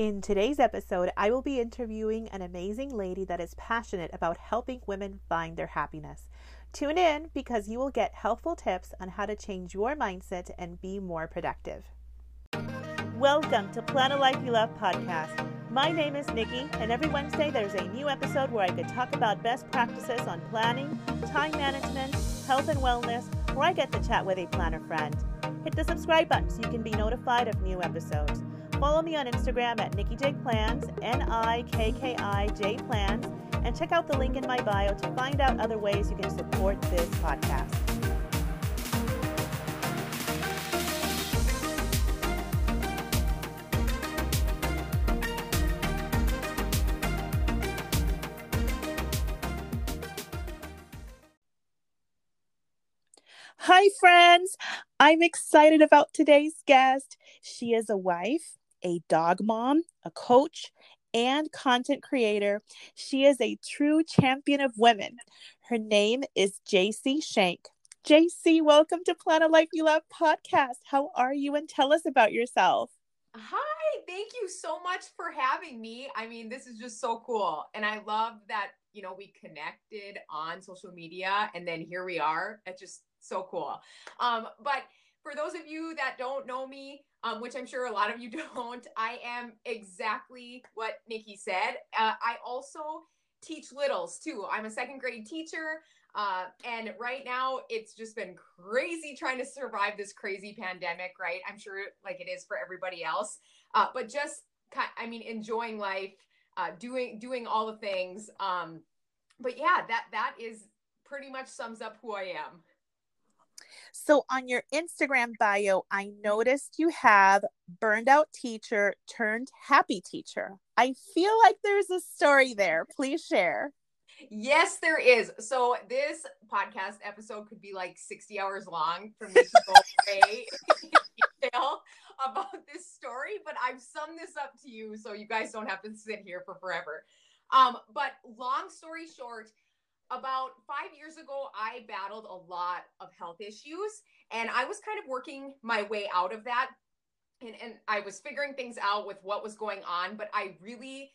In today's episode, I will be interviewing an amazing lady that is passionate about helping women find their happiness. Tune in because you will get helpful tips on how to change your mindset and be more productive. Welcome to Plan a Life You Love podcast. My name is Nikki, and every Wednesday there's a new episode where I could talk about best practices on planning, time management, health and wellness, or I get to chat with a planner friend. Hit the subscribe button so you can be notified of new episodes. Follow me on Instagram at Nikki J Plans, N I K K I J Plans, and check out the link in my bio to find out other ways you can support this podcast. Hi, friends. I'm excited about today's guest. She is a wife, a dog mom, a coach, and content creator. She is a true champion of women. Her name is Jacey Schank. Jacey, welcome to Plan a Life You Love podcast. How are you? And tell us about yourself. Hi, thank you so much for having me. I mean, this is just so cool. And I love that, you know, we connected on social media and then here we are. It's just so cool. Um, but for those of you that don't know me, um, which I'm sure a lot of you don't, I am exactly what Nikki said. Uh, I also teach littles too. I'm a second grade teacher. Uh, and right now it's just been crazy trying to survive this crazy pandemic, right? I'm sure like it is for everybody else. Uh, but just, I mean, enjoying life, uh, doing, doing all the things. Um, but yeah, that, that is pretty much sums up who I am. So on your Instagram bio, I noticed you have burned out teacher turned happy teacher. I feel like there's a story there. Please share. Yes, there is. So this podcast episode could be like 60 hours long for me to go away detail about this story, but I've summed this up to you so you guys don't have to sit here for forever. Um, but long story short, about five years ago, I battled a lot of health issues and I was kind of working my way out of that. And, and I was figuring things out with what was going on, but I really,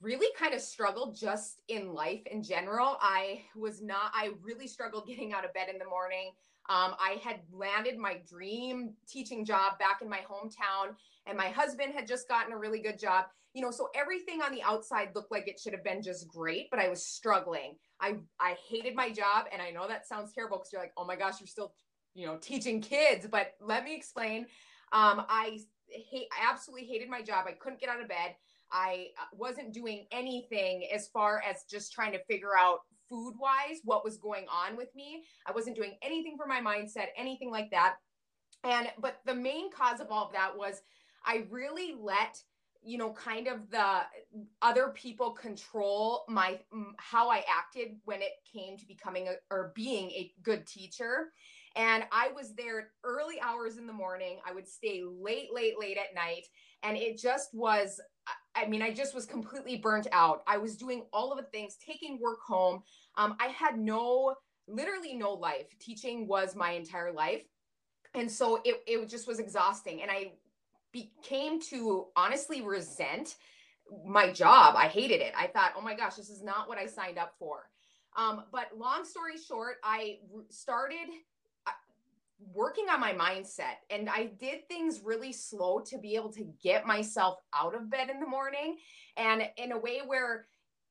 really kind of struggled just in life in general. I was not, I really struggled getting out of bed in the morning. Um, I had landed my dream teaching job back in my hometown, and my husband had just gotten a really good job. You know, so everything on the outside looked like it should have been just great, but I was struggling. I I hated my job, and I know that sounds terrible because you're like, oh my gosh, you're still, you know, teaching kids. But let me explain. Um, I hate, I absolutely hated my job. I couldn't get out of bed. I uh, wasn't doing anything as far as just trying to figure out food wise what was going on with me. I wasn't doing anything for my mindset, anything like that. And but the main cause of all of that was I really let you know kind of the other people control my how I acted when it came to becoming a, or being a good teacher. And I was there early hours in the morning. I would stay late, late, late at night. And it just was I mean, I just was completely burnt out. I was doing all of the things, taking work home. Um, I had no, literally no life. Teaching was my entire life. And so it, it just was exhausting. And I became to honestly resent my job. I hated it. I thought, oh my gosh, this is not what I signed up for. Um, but long story short, I started working on my mindset and I did things really slow to be able to get myself out of bed in the morning and in a way where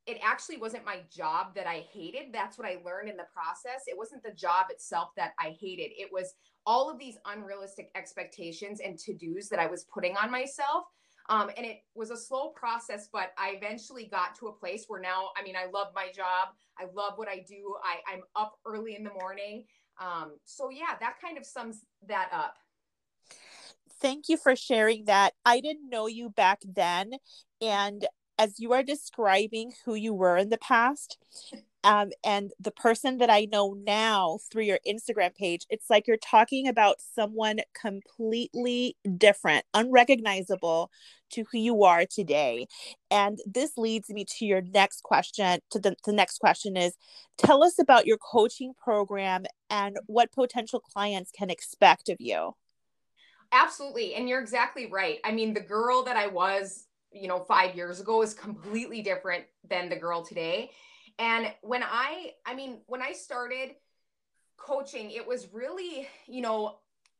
it actually wasn't my job that I hated. That's what I learned in the process. It wasn't the job itself that I hated. It was all of these unrealistic expectations and to-dos that I was putting on myself. Um, and it was a slow process, but I eventually got to a place where now, I mean, I love my job. I love what I do. I, I'm up early in the morning. Um, so yeah, that kind of sums that up. Thank you for sharing that. I didn't know you back then. And as you are describing who you were in the past, um, and the person that I know now through your Instagram page, it's like you're talking about someone completely different, unrecognizable to who you are today. And this leads me to your next question. To the, the next question is tell us about your coaching program and what potential clients can expect of you. Absolutely. And you're exactly right. I mean, the girl that I was you know, five years ago is completely different than the girl today. And when I, I mean, when I started coaching, it was really, you know,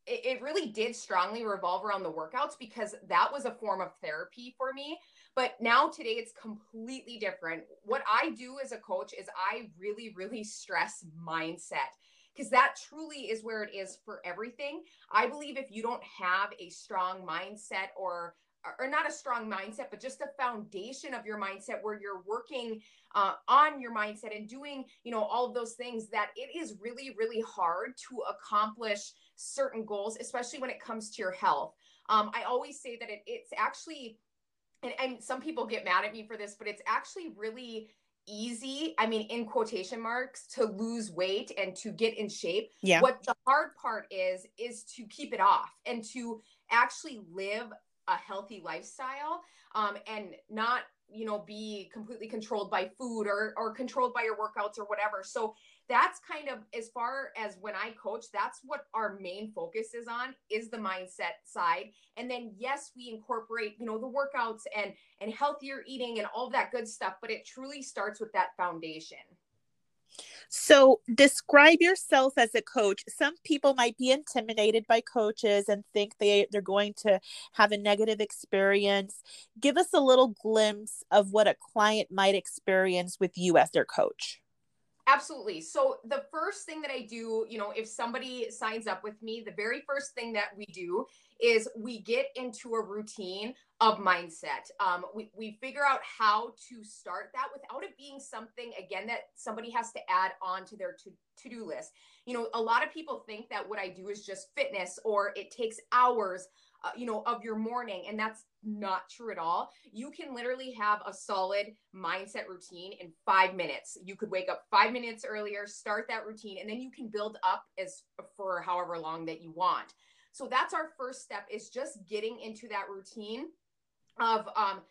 it, it really did strongly revolve around the workouts because that was a form of therapy for me. But now today it's completely different. What I do as a coach is I really, really stress mindset because that truly is where it is for everything. I believe if you don't have a strong mindset or or not a strong mindset, but just a foundation of your mindset where you're working uh, on your mindset and doing, you know, all of those things that it is really, really hard to accomplish certain goals, especially when it comes to your health. Um, I always say that it, it's actually, and, and some people get mad at me for this, but it's actually really easy i mean in quotation marks to lose weight and to get in shape. Yeah. What the hard part is is to keep it off and to actually live a healthy lifestyle um, and not you know be completely controlled by food or or controlled by your workouts or whatever. So that's kind of as far as when i coach that's what our main focus is on is the mindset side and then yes we incorporate you know the workouts and and healthier eating and all that good stuff but it truly starts with that foundation so, describe yourself as a coach. Some people might be intimidated by coaches and think they, they're going to have a negative experience. Give us a little glimpse of what a client might experience with you as their coach. Absolutely. So the first thing that I do, you know, if somebody signs up with me, the very first thing that we do is we get into a routine of mindset. Um, we, we figure out how to start that without it being something, again, that somebody has to add on to their to, to-do list. You know, a lot of people think that what I do is just fitness or it takes hours, uh, you know, of your morning. And that's not true at all. You can literally have a solid mindset routine in five minutes. You could wake up five minutes earlier, start that routine, and then you can build up as for however long that you want. So that's our first step is just getting into that routine of um,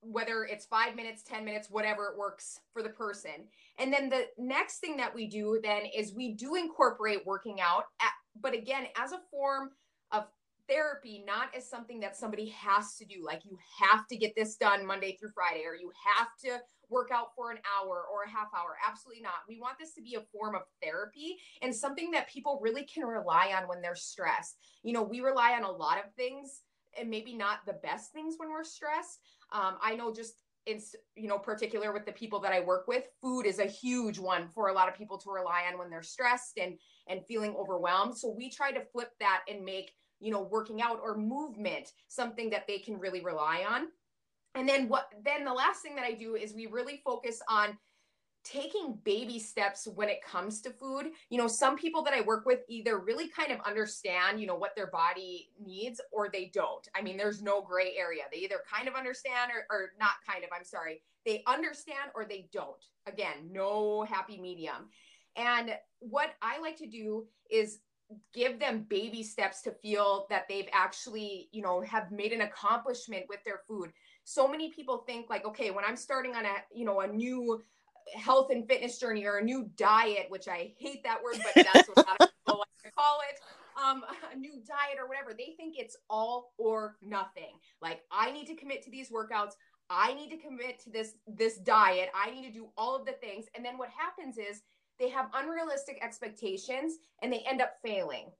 whether it's five minutes, 10 minutes, whatever it works for the person. And then the next thing that we do then is we do incorporate working out, at, but again, as a form of therapy, not as something that somebody has to do. Like you have to get this done Monday through Friday, or you have to work out for an hour or a half hour. Absolutely not. We want this to be a form of therapy and something that people really can rely on when they're stressed. You know, we rely on a lot of things and maybe not the best things when we're stressed. Um, I know just in you know particular with the people that I work with, food is a huge one for a lot of people to rely on when they're stressed and and feeling overwhelmed. So we try to flip that and make you know working out or movement something that they can really rely on. And then what then the last thing that I do is we really focus on taking baby steps when it comes to food. You know, some people that I work with either really kind of understand, you know, what their body needs or they don't. I mean, there's no gray area. They either kind of understand or, or not kind of, I'm sorry. They understand or they don't. Again, no happy medium. And what I like to do is give them baby steps to feel that they've actually, you know, have made an accomplishment with their food. So many people think like, okay, when I'm starting on a, you know, a new health and fitness journey or a new diet, which I hate that word, but that's what a lot of people like to call it. Um, a new diet or whatever. They think it's all or nothing. Like I need to commit to these workouts. I need to commit to this this diet. I need to do all of the things. And then what happens is they have unrealistic expectations and they end up failing.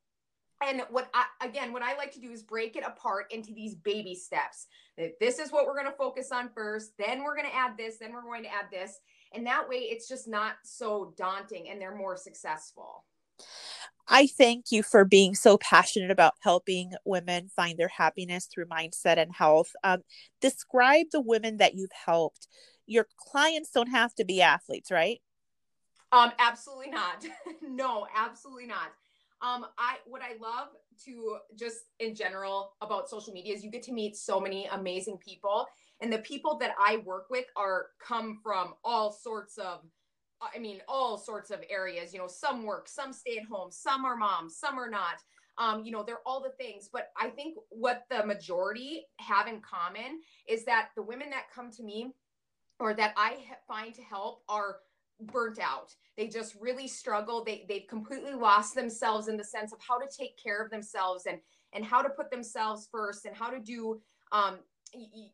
And what I, again, what I like to do is break it apart into these baby steps. This is what we're going to focus on first. Then we're going to add this. Then we're going to add this. And that way it's just not so daunting and they're more successful. I thank you for being so passionate about helping women find their happiness through mindset and health. Um, describe the women that you've helped. Your clients don't have to be athletes, right? Um, absolutely not. no, absolutely not. Um, I what I love to just in general about social media is you get to meet so many amazing people, and the people that I work with are come from all sorts of I mean, all sorts of areas. You know, some work, some stay at home, some are moms, some are not. Um, you know, they're all the things. But I think what the majority have in common is that the women that come to me or that I find to help are burnt out. They just really struggle. They they've completely lost themselves in the sense of how to take care of themselves and and how to put themselves first and how to do um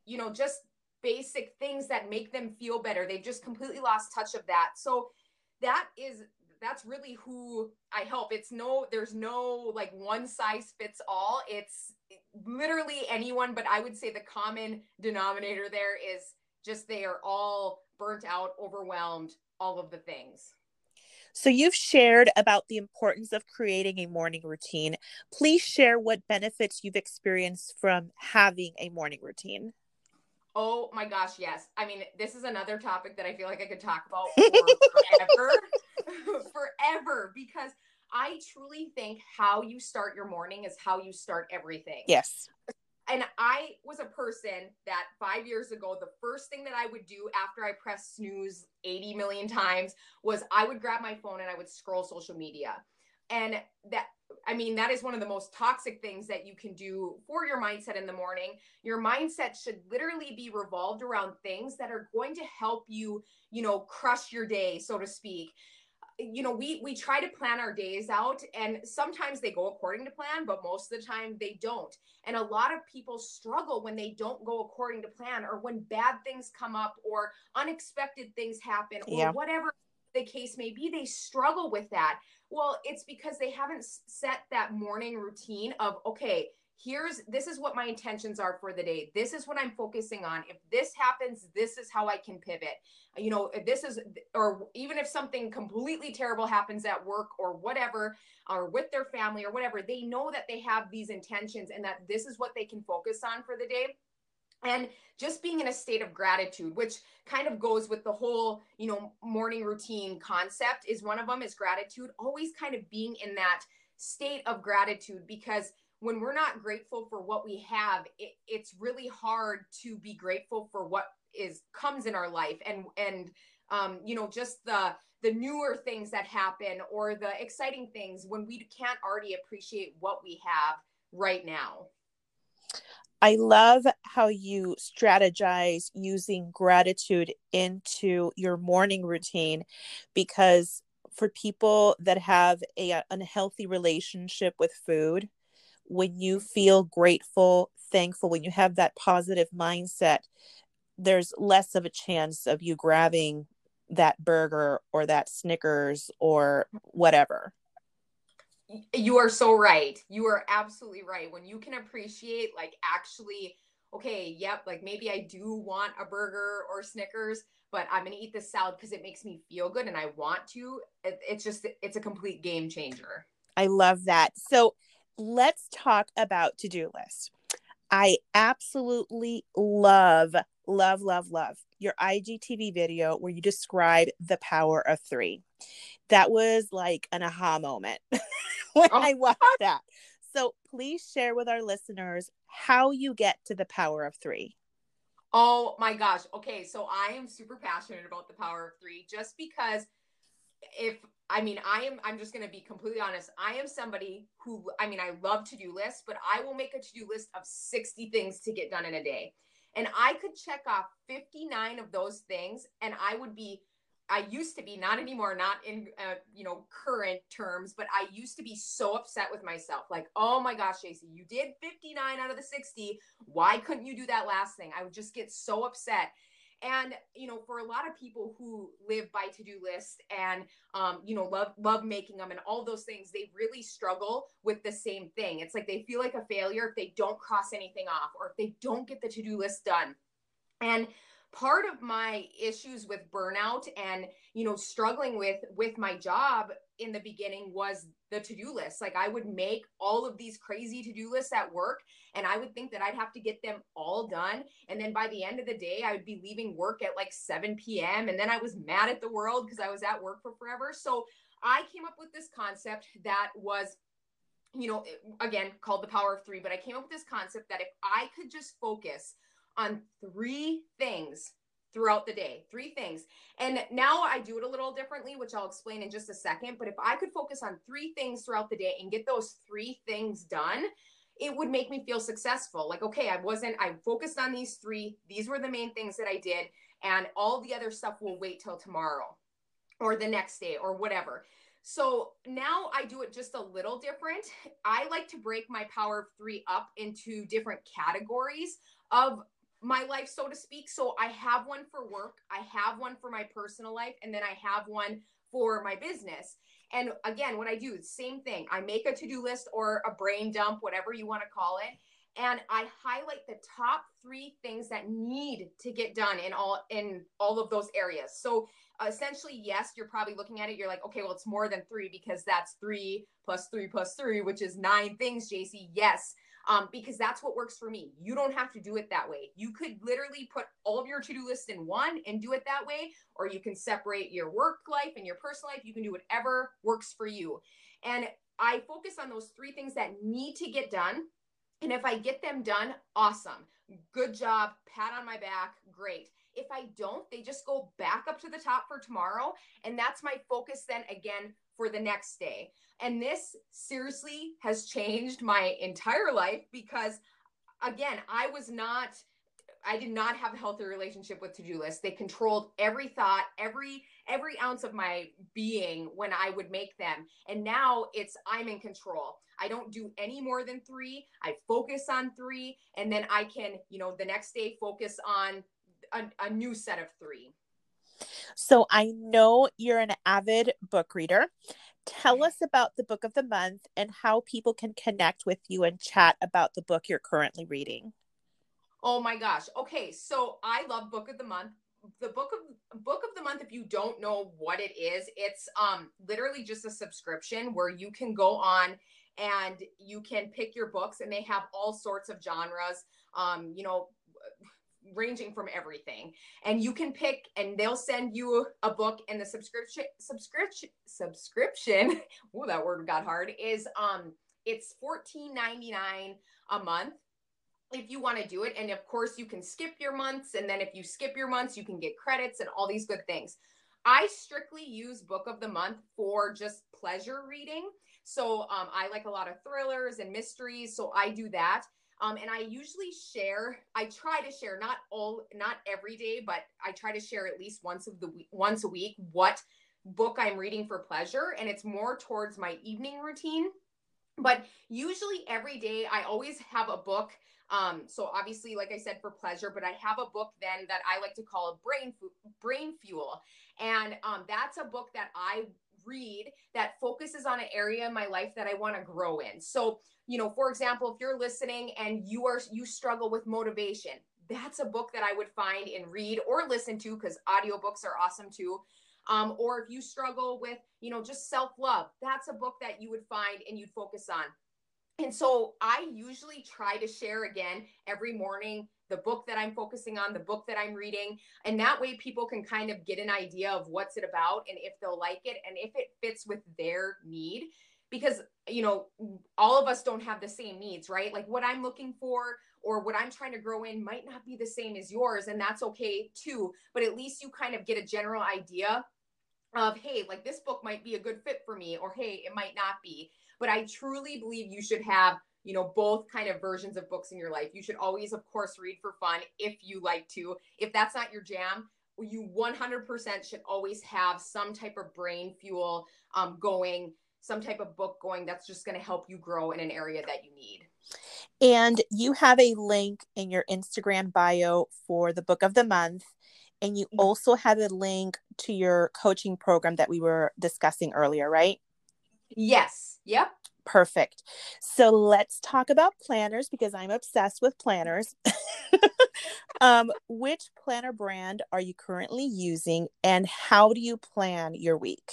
you know, just basic things that make them feel better. They've just completely lost touch of that. So that is that's really who I help. It's no there's no like one size fits all. It's literally anyone, but I would say the common denominator there is just they are all burnt out, overwhelmed, all of the things. So, you've shared about the importance of creating a morning routine. Please share what benefits you've experienced from having a morning routine. Oh my gosh, yes. I mean, this is another topic that I feel like I could talk about forever. forever because I truly think how you start your morning is how you start everything. Yes and I was a person that five years ago, the first thing that I would do after I pressed snooze 80 million times was I would grab my phone and I would scroll social media. And that, I mean, that is one of the most toxic things that you can do for your mindset in the morning. Your mindset should literally be revolved around things that are going to help you, you know, crush your day, so to speak you know we we try to plan our days out and sometimes they go according to plan but most of the time they don't and a lot of people struggle when they don't go according to plan or when bad things come up or unexpected things happen or yeah. whatever the case may be they struggle with that well it's because they haven't set that morning routine of okay here's this is what my intentions are for the day. This is what i'm focusing on. If this happens this is how i can pivot. You know this is or even if something completely terrible happens at work or whatever or with their family or whatever they know that they have these intentions and that this is what they can focus on for the day. And just being in a state of gratitude which kind of goes with the whole you know morning routine concept is one of them is gratitude. Always kind of being in that state of gratitude because when we're not grateful for what we have it, it's really hard to be grateful for what is comes in our life and and um, you know just the the newer things that happen or the exciting things when we can't already appreciate what we have right now. I love how you strategize using gratitude into your morning routine because for people that have a unhealthy relationship with food, when you feel grateful, thankful, when you have that positive mindset, there's less of a chance of you grabbing that burger or that Snickers or whatever. You are so right. You are absolutely right. When you can appreciate, like, actually, okay, yep, like maybe I do want a burger or Snickers, but I'm going to eat this salad because it makes me feel good and I want to. It, it's just, it's a complete game changer. I love that. So, let's talk about to do list. I absolutely love, love, love, love your IGTV video where you describe the power of three. That was like an aha moment when oh. I watched that. So please share with our listeners how you get to the power of three. Oh my gosh. Okay. So I am super passionate about the power of three just because if I mean, I am, I'm just going to be completely honest. I am somebody who, I mean, I love to do lists, but I will make a to do list of 60 things to get done in a day. And I could check off 59 of those things and I would be, I used to be, not anymore, not in, uh, you know, current terms, but I used to be so upset with myself. Like, oh my gosh, Jacey, you did 59 out of the 60. Why couldn't you do that last thing? I would just get so upset and you know for a lot of people who live by to-do lists and um, you know love love making them and all those things they really struggle with the same thing. It's like they feel like a failure if they don't cross anything off or if they don't get the to-do list done. And part of my issues with burnout and you know struggling with with my job in the beginning was the to-do list. Like i would make all of these crazy to-do lists at work and i would think that i'd have to get them all done. And then by the end of the day i would be leaving work at like 7 p.m and then i was mad at the world because i was at work for forever. So i came up with this concept that was you know again called the power of three but i came up with this concept that if i could just focus on three things throughout the day. Three things. And now I do it a little differently, which I'll explain in just a second. But if I could focus on three things throughout the day and get those three things done, it would make me feel successful. Like, okay, I wasn't, I focused on these three. These were the main things that I did. And all the other stuff will wait till tomorrow or the next day or whatever. So now I do it just a little different. I like to break my power of three up into different categories of my life, so to speak. So I have one for work, I have one for my personal life, and then I have one for my business. And again, what I do same thing. I make a to-do list or a brain dump, whatever you want to call it, and I highlight the top 3 things that need to get done in all in all of those areas. So essentially, yes, you're probably looking at it. You're like, okay, well, it's more than three because that's three plus three plus three, which is nine things, Jacey. Yes, um, because that's what works for me. You don't have to do it that way. You could literally put all of your to do list in one and do it that way, or you can separate your work life and your personal life. You can do whatever works for you. And I focus on those three things that need to get done. And if I get them done, awesome. Good job. Pat on my back. Great. If I don't, they just go back up to the top for tomorrow. And that's my focus then again for the next day. And this seriously has changed my entire life because, again, I was not. I did not have a healthy relationship with to-do lists. They controlled every thought, every every ounce of my being when I would make them. And now it's I'm in control. I don't do any more than 3. I focus on 3 and then I can, you know, the next day focus on a, a new set of 3. So I know you're an avid book reader. Tell us about the book of the month and how people can connect with you and chat about the book you're currently reading. Oh my gosh. Okay, so I love book of the month. The book of book of the month if you don't know what it is, it's um literally just a subscription where you can go on and you can pick your books and they have all sorts of genres. Um, you know, ranging from everything. And you can pick and they'll send you a book and the subscription subscription subscription oh that word got hard is um it's 14.99 a month if you want to do it. And of course you can skip your months and then if you skip your months you can get credits and all these good things. I strictly use book of the month for just pleasure reading. So um, i like a lot of thrillers and mysteries so i do that um, and I usually share, I try to share not all, not every day, but I try to share at least once of the week, once a week, what book I'm reading for pleasure. And it's more towards my evening routine. But usually every day, I always have a book. Um, so obviously, like I said, for pleasure, but I have a book then that I like to call a brain brain fuel, and um, that's a book that I read that focuses on an area in my life that I want to grow in. So, you know, for example, if you're listening and you are you struggle with motivation, that's a book that I would find and read or listen to because audiobooks are awesome too. Um, or if you struggle with, you know, just self love, that's a book that you would find and you'd focus on. And so I usually try to share again every morning the book that I'm focusing on, the book that I'm reading. And that way people can kind of get an idea of what's it about and if they'll like it and if it fits with their need. Because, you know, all of us don't have the same needs, right? Like what I'm looking for or what I'm trying to grow in might not be the same as yours. And that's okay too. But at least you kind of get a general idea of, hey, like this book might be a good fit for me, or hey, it might not be. But I truly believe you should have you know both kind of versions of books in your life you should always of course read for fun if you like to if that's not your jam you 100% should always have some type of brain fuel um, going some type of book going that's just going to help you grow in an area that you need and you have a link in your instagram bio for the book of the month and you mm-hmm. also have a link to your coaching program that we were discussing earlier right yes yep Perfect. So let's talk about planners because I'm obsessed with planners. um, which planner brand are you currently using and how do you plan your week?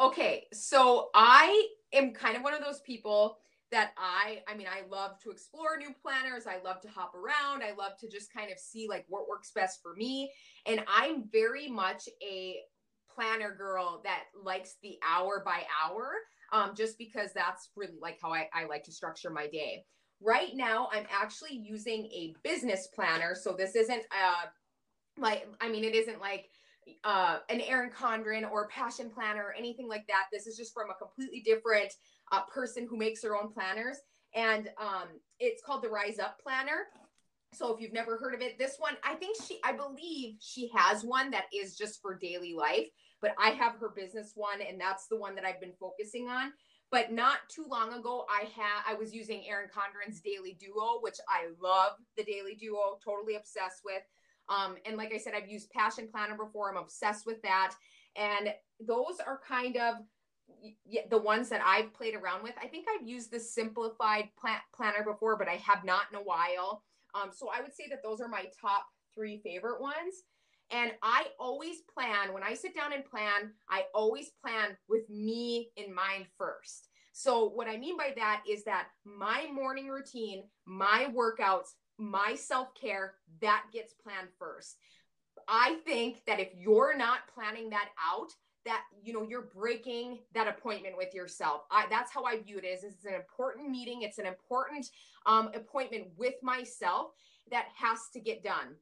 Okay, so I am kind of one of those people that I I mean I love to explore new planners. I love to hop around. I love to just kind of see like what works best for me. And I'm very much a planner girl that likes the hour by hour um, just because that's really like how I, I like to structure my day. Right now, I'm actually using a business planner. So this isn't uh like I mean it isn't like uh, an Erin Condren or passion planner or anything like that. This is just from a completely different uh, person who makes their own planners. And um, it's called the Rise Up Planner. So if you've never heard of it, this one, I think she, I believe she has one that is just for daily life but I have her business one, and that's the one that I've been focusing on. But not too long ago, I had I was using Erin Condren's Daily Duo, which I love the Daily Duo, totally obsessed with. Um, and like I said, I've used Passion Planner before. I'm obsessed with that. And those are kind of the ones that I've played around with. I think I've used the simplified plan- planner before, but I have not in a while. Um, so I would say that those are my top three favorite ones. And I always plan, when I sit down and plan, I always plan with me in mind first. So, what I mean by that is that my morning routine, my workouts, my self care, that gets planned first. I think that if you're not planning that out, that you know you're breaking that appointment with yourself. I, that's how i view it is it's an important meeting it's an important um, appointment with myself that has to get done.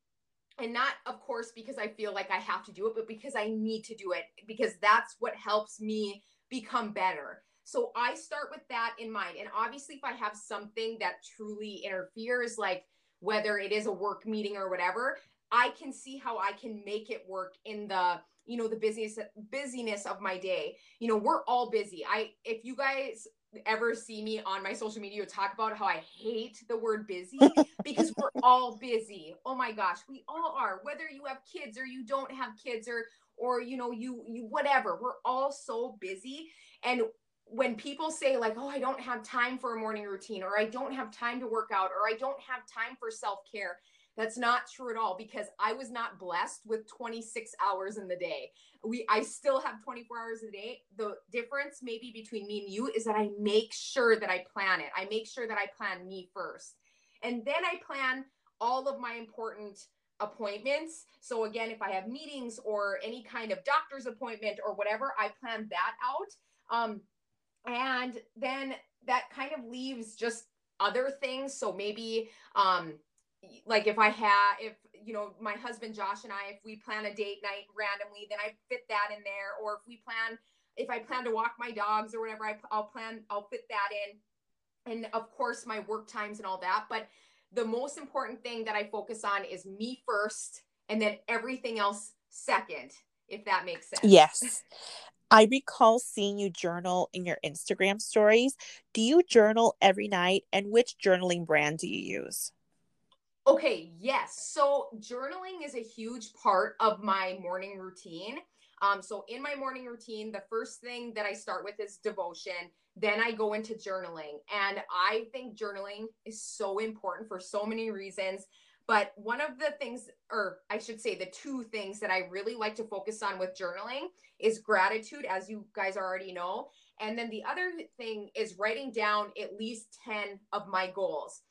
And not of course because i feel like i have to do it but because i need to do it because that's what helps me become better. So i start with that in mind. And obviously if i have something that truly interferes like whether it is a work meeting or whatever i can see how i can make it work in the you know the business busyness of my day. You know we're all busy. I if you guys ever see me on my social media talk about how i hate the word busy because we're all busy. Oh my gosh we all are whether you have kids or you don't have kids or or you know you you whatever we're all so busy. And when people say like oh i don't have time for a morning routine or i don't have time to work out or i don't have time for self-care that's not true at all because I was not blessed with 26 hours in the day. We I still have 24 hours a day. The difference maybe between me and you is that I make sure that I plan it. I make sure that I plan me first. And then I plan all of my important appointments. So again, if I have meetings or any kind of doctor's appointment or whatever, I plan that out. Um, and then that kind of leaves just other things. So maybe um, like if I have if you know my husband Josh and I if we plan a date night randomly then I fit that in there. Or if we plan if I plan to walk my dogs or whatever I, I'll plan I'll fit that in. And of course my work times and all that. But the most important thing that I focus on is me first and then everything else second if that makes sense. Yes I recall seeing you journal in your Instagram stories. Do you journal every night and which journaling brand do you use? Okay, yes. So journaling is a huge part of my morning routine. Um, so in my morning routine, the first thing that I start with is devotion. Then I go into journaling. And I think journaling is so important for so many reasons. But one of the things, or I should say, the two things that I really like to focus on with journaling is gratitude, as you guys already know. And then the other thing is writing down at least 10 of my goals.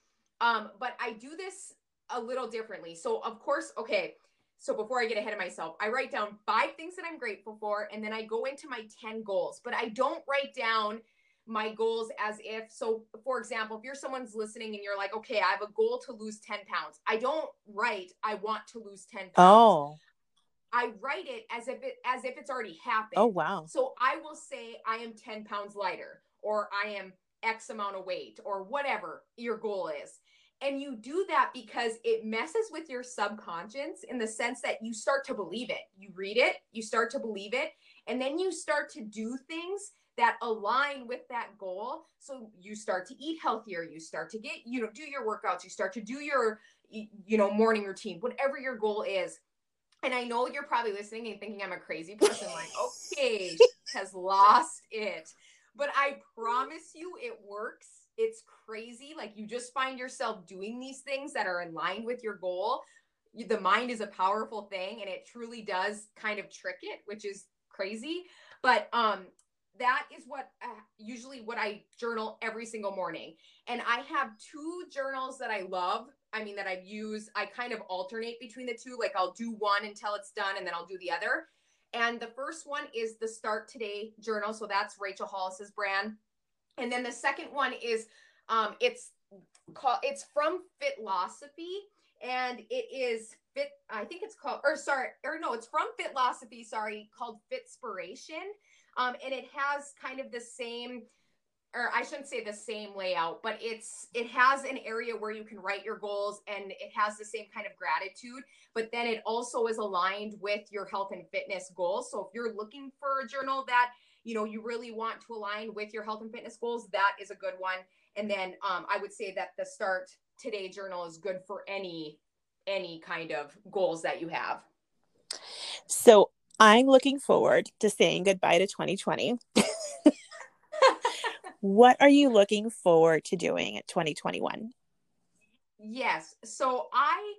Um, but I do this a little differently. So, of course, okay. So, before I get ahead of myself, I write down five things that I'm grateful for, and then I go into my 10 goals. But I don't write down my goals as if, so for example, if you're someone's listening and you're like, okay, I have a goal to lose 10 pounds, I don't write, I want to lose 10 pounds. Oh. I write it as if it as if it's already happened. Oh wow. So I will say I am 10 pounds lighter or I am X amount of weight or whatever your goal is. And you do that because it messes with your subconscious in the sense that you start to believe it. You read it, you start to believe it, and then you start to do things that align with that goal. So you start to eat healthier, you start to get, you know, do your workouts, you start to do your, you know, morning routine, whatever your goal is. And I know you're probably listening and thinking I'm a crazy person, like, okay, has lost it. But I promise you it works it's crazy. Like you just find yourself doing these things that are in line with your goal. The mind is a powerful thing and it truly does kind of trick it, which is crazy. But um that is what uh, usually what I journal every single morning. And I have two journals that I love. I mean, that I've used. I kind of alternate between the two. Like I'll do one until it's done and then I'll do the other. And the first one is the Start Today journal. So that's Rachel Hollis's brand. And then the second one is um, it's called it's from Fitlosophy and it is fit I think it's called or sorry or no it's from Fitlosophy sorry called Fitspiration um, and it has kind of the same or I shouldn't say the same layout, but it's it has an area where you can write your goals and it has the same kind of gratitude, but then it also is aligned with your health and fitness goals. So if you're looking for a journal that you know you really want to align with your health and fitness goals that is a good one and then um, i would say that the start today journal is good for any any kind of goals that you have so i'm looking forward to saying goodbye to 2020 what are you looking forward to doing at 2021 yes so i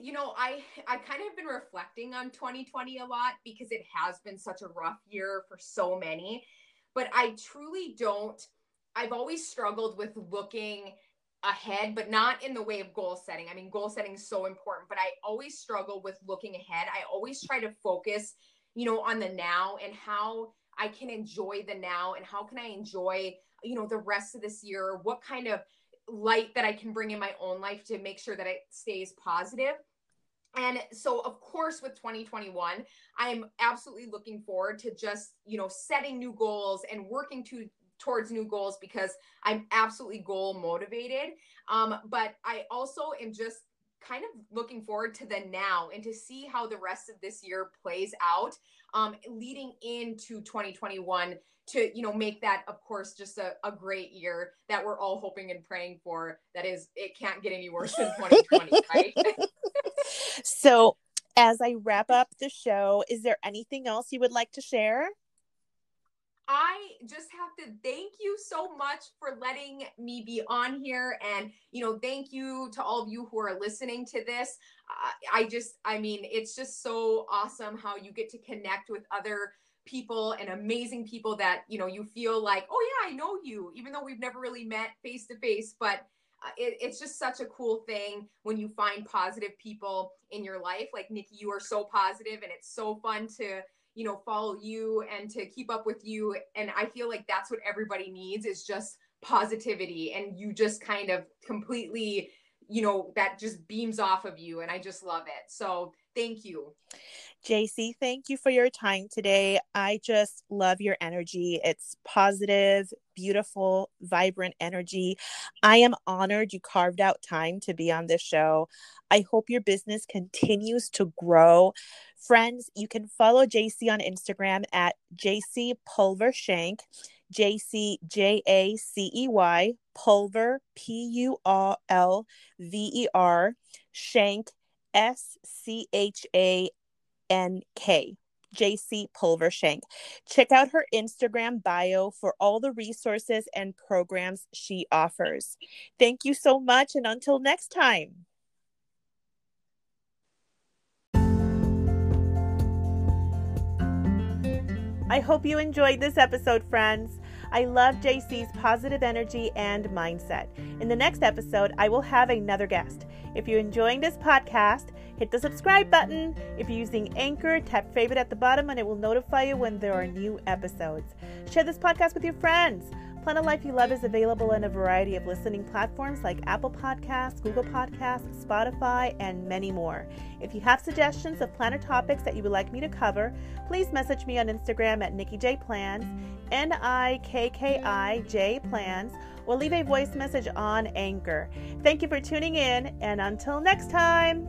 you know, I I kind of been reflecting on 2020 a lot because it has been such a rough year for so many. But I truly don't I've always struggled with looking ahead, but not in the way of goal setting. I mean, goal setting is so important, but I always struggle with looking ahead. I always try to focus, you know, on the now and how I can enjoy the now and how can I enjoy, you know, the rest of this year? What kind of light that I can bring in my own life to make sure that it stays positive. And so, of course, with 2021, I'm absolutely looking forward to just, you know, setting new goals and working to towards new goals because I'm absolutely goal motivated. Um, but I also am just kind of looking forward to the now and to see how the rest of this year plays out um, leading into 2021 to you know make that of course just a, a great year that we're all hoping and praying for. That is it can't get any worse than 2020 right? So as i wrap up the show is there anything else you would like to share I just have to thank you so much for letting me be on here. And, you know, thank you to all of you who are listening to this. Uh, I just, I mean, it's just so awesome how you get to connect with other people and amazing people that, you know, you feel like, oh, yeah, I know you, even though we've never really met face to face. But uh, it, it's just such a cool thing when you find positive people in your life. Like, Nikki, you are so positive, and it's so fun to, you know follow you and to keep up with you and i feel like that's what everybody needs is just positivity and you just kind of completely you know that just beams off of you and i just love it so thank you Jacey, thank you for your time today. I just love your energy. It's positive, beautiful, vibrant energy. I am honored you carved out time to be on this show. I hope your business continues to grow. Friends, you can follow Jacey on Instagram at Jacey Pulver Schank, J C J A C E Y, Pulver, P U R L V E R, Schank, S C H A N K. Jacey Pulverschank. Check out her Instagram bio for all the resources and programs she offers. Thank you so much, and until next time. I hope you enjoyed this episode, friends. I love Jacey's positive energy and mindset. In the next episode, I will have another guest. If you're enjoying this podcast, hit the subscribe button. If you're using Anchor, tap favorite at the bottom and it will notify you when there are new episodes. Share this podcast with your friends. Plan a Life You Love is available in a variety of listening platforms like Apple Podcasts, Google Podcasts, Spotify, and many more. If you have suggestions of planner topics that you would like me to cover, please message me on Instagram at Nikki J Plans, N I K K I J Plans, or leave a voice message on Anchor. Thank you for tuning in, and until next time.